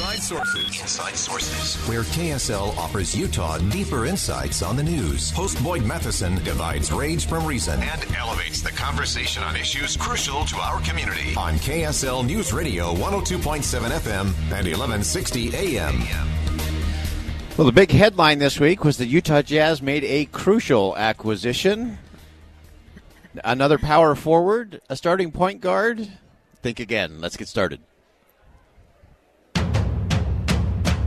Inside Sources. Inside Sources. Where KSL offers Utah deeper insights on the news. Host Boyd Matheson divides rage from reason and elevates the conversation on issues crucial to our community. On KSL News Radio 102.7 FM and 1160 AM. Well, the big headline this week was the Utah Jazz made a crucial acquisition. Another power forward, a starting point guard. Think again. Let's get started.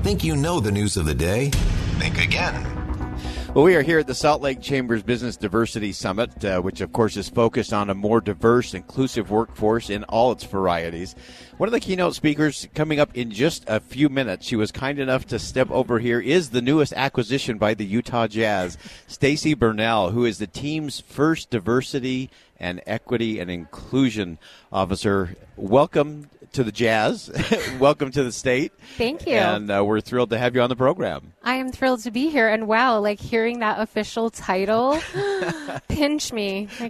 Think you know the news of the day? Think again. Well, we are here at the Salt Lake Chambers Business Diversity Summit, uh, which, of course, is focused on a more diverse, inclusive workforce in all its varieties. One of the keynote speakers coming up in just a few minutes, she was kind enough to step over here, is the newest acquisition by the Utah Jazz, Stacy Bernal, who is the team's first diversity and equity and inclusion officer. Welcome to the Jazz. Welcome to the state. Thank you. And uh, we're thrilled to have you on the program. I am thrilled to be here. And wow, like hearing that official title, pinch me. uh,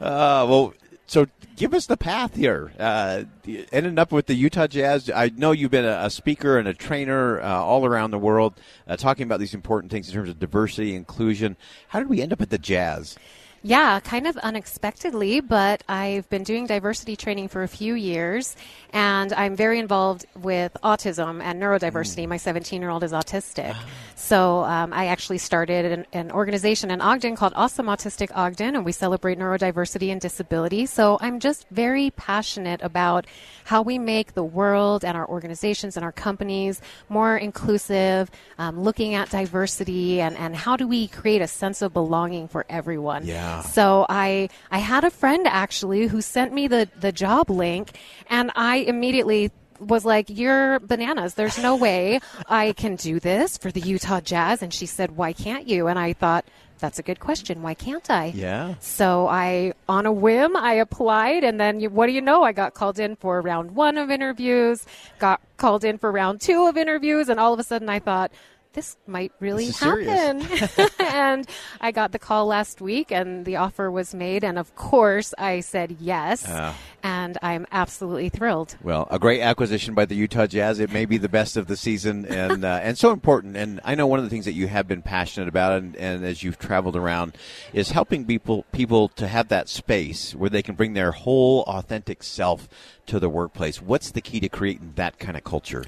well, so give us the path here. Uh, ending up with the Utah Jazz. I know you've been a, a speaker and a trainer uh, all around the world, uh, talking about these important things in terms of diversity, inclusion. How did we end up at the Jazz? Yeah, kind of unexpectedly, but I've been doing diversity training for a few years, and I'm very involved with autism and neurodiversity. Mm. My 17 year old is autistic. Ah. So um, I actually started an, an, organization in Ogden called Awesome Autistic Ogden, and we celebrate neurodiversity and disability. So I'm just very passionate about how we make the world and our organizations and our companies more inclusive, um, looking at diversity, and, and how do we create a sense of belonging for everyone. Yeah. So I I had a friend actually who sent me the, the job link, and I immediately was like, You're bananas. There's no way I can do this for the Utah Jazz. And she said, Why can't you? And I thought, that's a good question. Why can't I? Yeah. So I, on a whim, I applied, and then you, what do you know? I got called in for round one of interviews, got called in for round two of interviews, and all of a sudden I thought, this might really this happen. and I got the call last week and the offer was made. And of course, I said yes. Uh, and I'm absolutely thrilled. Well, a great acquisition by the Utah Jazz. It may be the best of the season and, uh, and so important. And I know one of the things that you have been passionate about and, and as you've traveled around is helping people, people to have that space where they can bring their whole authentic self to the workplace. What's the key to creating that kind of culture?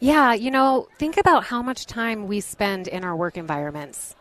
Yeah, you know, think about how much time we spend in our work environments.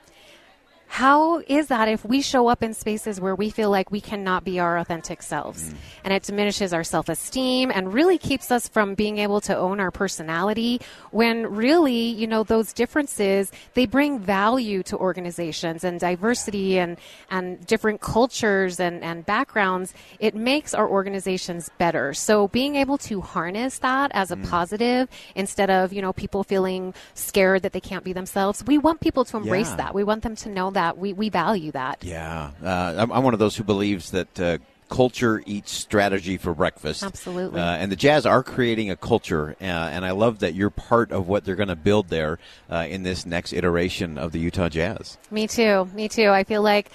How is that if we show up in spaces where we feel like we cannot be our authentic selves? Mm. And it diminishes our self esteem and really keeps us from being able to own our personality when really, you know, those differences, they bring value to organizations and diversity and, and different cultures and, and backgrounds. It makes our organizations better. So being able to harness that as a mm. positive instead of, you know, people feeling scared that they can't be themselves, we want people to embrace yeah. that. We want them to know that that. We, we value that. Yeah. Uh, I'm, I'm, one of those who believes that. Uh, culture eats strategy for breakfast. Absolutely. Uh, and the Jazz are creating a culture, uh, and I love that you're part of what they're going to build there uh, in this next iteration of the Utah Jazz. Me too. Me too. I feel like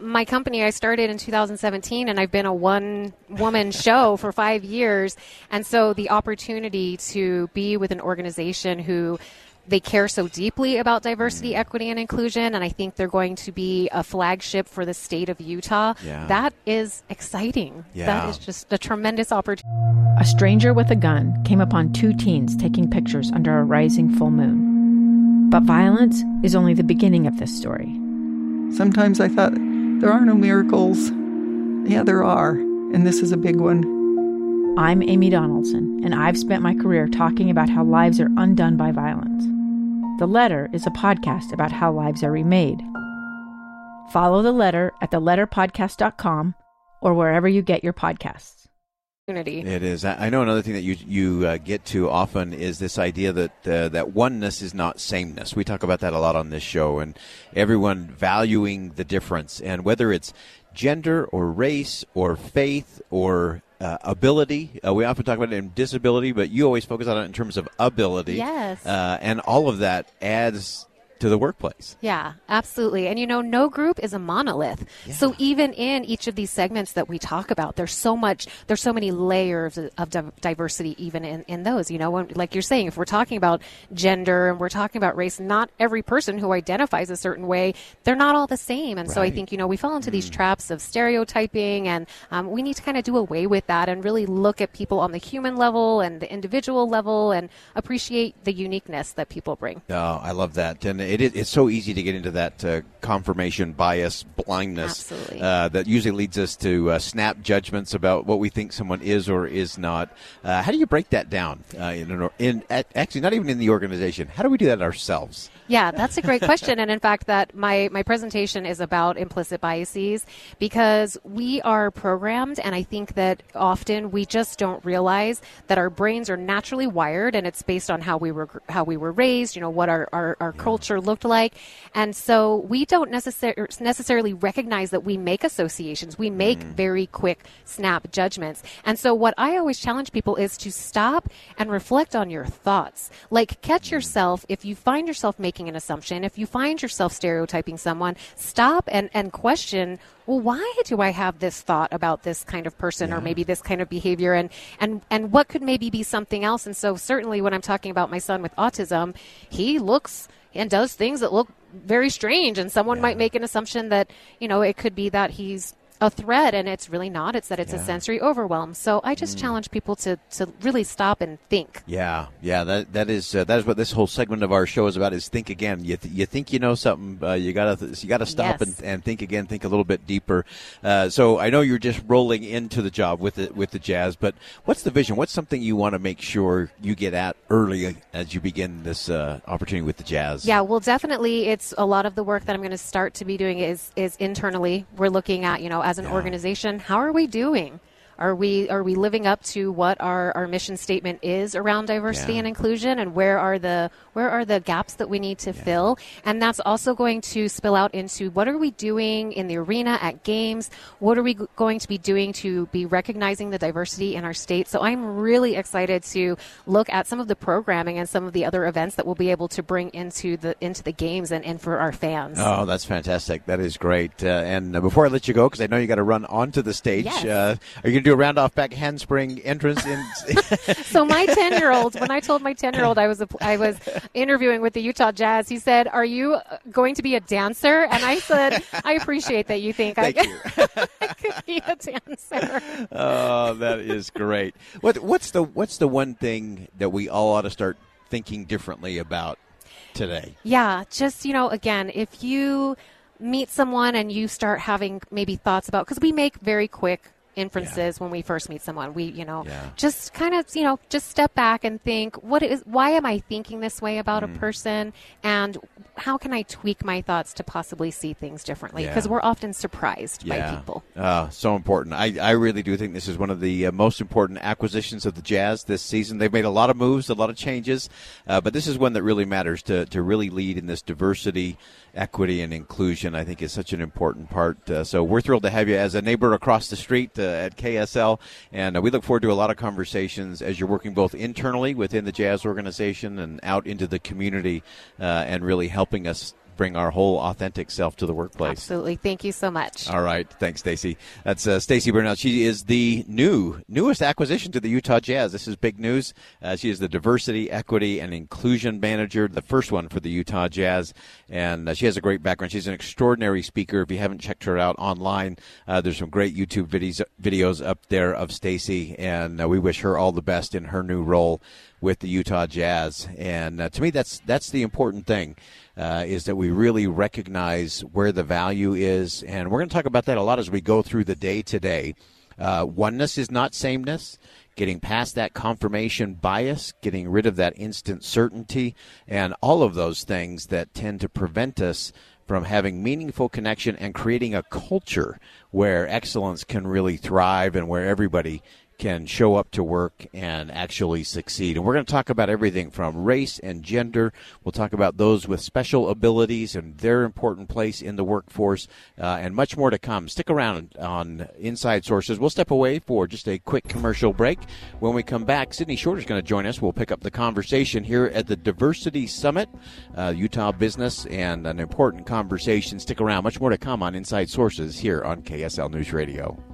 my company I started in 2017 and I've been a one woman show for 5 years and so the opportunity to be with an organization who they care so deeply about diversity, mm. equity, and inclusion, and I think they're going to be a flagship for the state of Utah. Yeah. That is exciting. Yeah. That is just a tremendous opportunity. A stranger with a gun came upon two teens taking pictures under a rising full moon. But violence is only the beginning of this story. Sometimes I thought, there are no miracles. Yeah, there are, and this is a big one. I'm Amy Donaldson, and I've spent my career talking about how lives are undone by violence. The Letter is a podcast about how lives are remade. Follow The Letter at theletterpodcast.com or wherever you get your podcasts. It is. I know another thing that you you uh, get to often is this idea that uh, that oneness is not sameness. We talk about that a lot on this show, and everyone valuing the difference, and whether it's gender or race or faith or uh, ability. Uh, we often talk about it in disability, but you always focus on it in terms of ability. Yes. Uh, and all of that adds to the workplace. Yeah, absolutely. And you know, no group is a monolith. Yeah. So even in each of these segments that we talk about, there's so much, there's so many layers of diversity even in, in those. You know, when, like you're saying, if we're talking about gender and we're talking about race, not every person who identifies a certain way, they're not all the same. And right. so I think, you know, we fall into mm. these traps of stereotyping and um, we need to kind of do away with that and really look at people on the human level and the individual level and appreciate the uniqueness that people bring. Oh, I love that. And it is, it's so easy to get into that uh, confirmation bias blindness uh, that usually leads us to uh, snap judgments about what we think someone is or is not. Uh, how do you break that down uh, in, in actually not even in the organization? How do we do that ourselves? Yeah, that's a great question. and in fact, that my, my presentation is about implicit biases because we are programmed, and I think that often we just don't realize that our brains are naturally wired, and it's based on how we were how we were raised. You know what our our, our culture looked like, and so we don't necessar- necessarily recognize that we make associations. We make mm. very quick snap judgments, and so what I always challenge people is to stop and reflect on your thoughts. Like catch mm. yourself if you find yourself making making an assumption. If you find yourself stereotyping someone, stop and, and question, well, why do I have this thought about this kind of person yeah. or maybe this kind of behavior and, and, and what could maybe be something else? And so certainly when I'm talking about my son with autism, he looks and does things that look very strange and someone yeah. might make an assumption that, you know, it could be that he's a threat and it's really not. It's that it's yeah. a sensory overwhelm. So i just mm. challenge people to, to really stop and think. Yeah. Yeah that that is uh, that is what this whole segment of our show is about is think again. You, th- you think you know something uh, you gotta th- you gotta stop yes. and, and think again think a little bit deeper. Uh, so i know you're just rolling into the job with the with the jazz but what's the vision? What's something you want to make sure you get at early as you begin this uh, opportunity with the jazz? Yeah well definitely it's a lot of the work that i'm going to start to be doing is is internally. We're looking at you know as an yeah. organization, how are we doing? Are we are we living up to what our, our mission statement is around diversity yeah. and inclusion and where are the where are the gaps that we need to yeah. fill? And that's also going to spill out into what are we doing in the arena at games? What are we going to be doing to be recognizing the diversity in our state? So I'm really excited to look at some of the programming and some of the other events that we'll be able to bring into the into the games and, and for our fans. Oh, that's fantastic. That is great. Uh, and uh, before I let you go, because I know you got to run onto the stage, yes. uh, are you do a round off back handspring entrance? In- so my ten year old, when I told my ten year old I was a, I was interviewing with the Utah Jazz, he said, "Are you uh, going to be a dancer?" And I said, "I appreciate that you think Thank I, you. I could be a dancer." Oh, that is great. What what's the what's the one thing that we all ought to start thinking differently about today? Yeah, just you know, again, if you meet someone and you start having maybe thoughts about because we make very quick inferences yeah. when we first meet someone. We, you know, yeah. just kind of, you know, just step back and think, what is, why am I thinking this way about mm. a person? And how can I tweak my thoughts to possibly see things differently? Because yeah. we're often surprised by people. Uh, so important. I, I really do think this is one of the uh, most important acquisitions of the Jazz this season. They've made a lot of moves, a lot of changes, uh, but this is one that really matters to, to really lead in this diversity equity and inclusion, I think, is such an important part. Uh, so we're thrilled to have you as a neighbor across the street uh, at KSL, and uh, we look forward to a lot of conversations as you're working both internally within the Jazz organization and out into the community, uh, and really helping us bring our whole authentic self to the workplace. Absolutely. Thank you so much. All right. Thanks, Stacy. That's uh, Stacy Bernal. She is the new, newest acquisition to the Utah Jazz. This is big news. Uh, she is the diversity, equity, and inclusion manager, the first one for the Utah Jazz. And uh, she has a great background. She's an extraordinary speaker. If you haven't checked her out online, uh, there's some great YouTube videos, videos up there of Stacy. And uh, we wish her all the best in her new role with the Utah Jazz. And uh, to me, that's, that's the important thing uh, is that we really recognize where the value is. And we're going to talk about that a lot as we go through the day today. Uh, oneness is not sameness. Getting past that confirmation bias, getting rid of that instant certainty, and all of those things that tend to prevent us from having meaningful connection and creating a culture where excellence can really thrive and where everybody can show up to work and actually succeed. And we're going to talk about everything from race and gender. We'll talk about those with special abilities and their important place in the workforce, uh, and much more to come. Stick around on Inside Sources. We'll step away for just a quick commercial break. When we come back, Sydney Shorter is going to join us. We'll pick up the conversation here at the Diversity Summit, uh, Utah Business, and an important conversation. Stick around. Much more to come on Inside Sources here on KSL News Radio.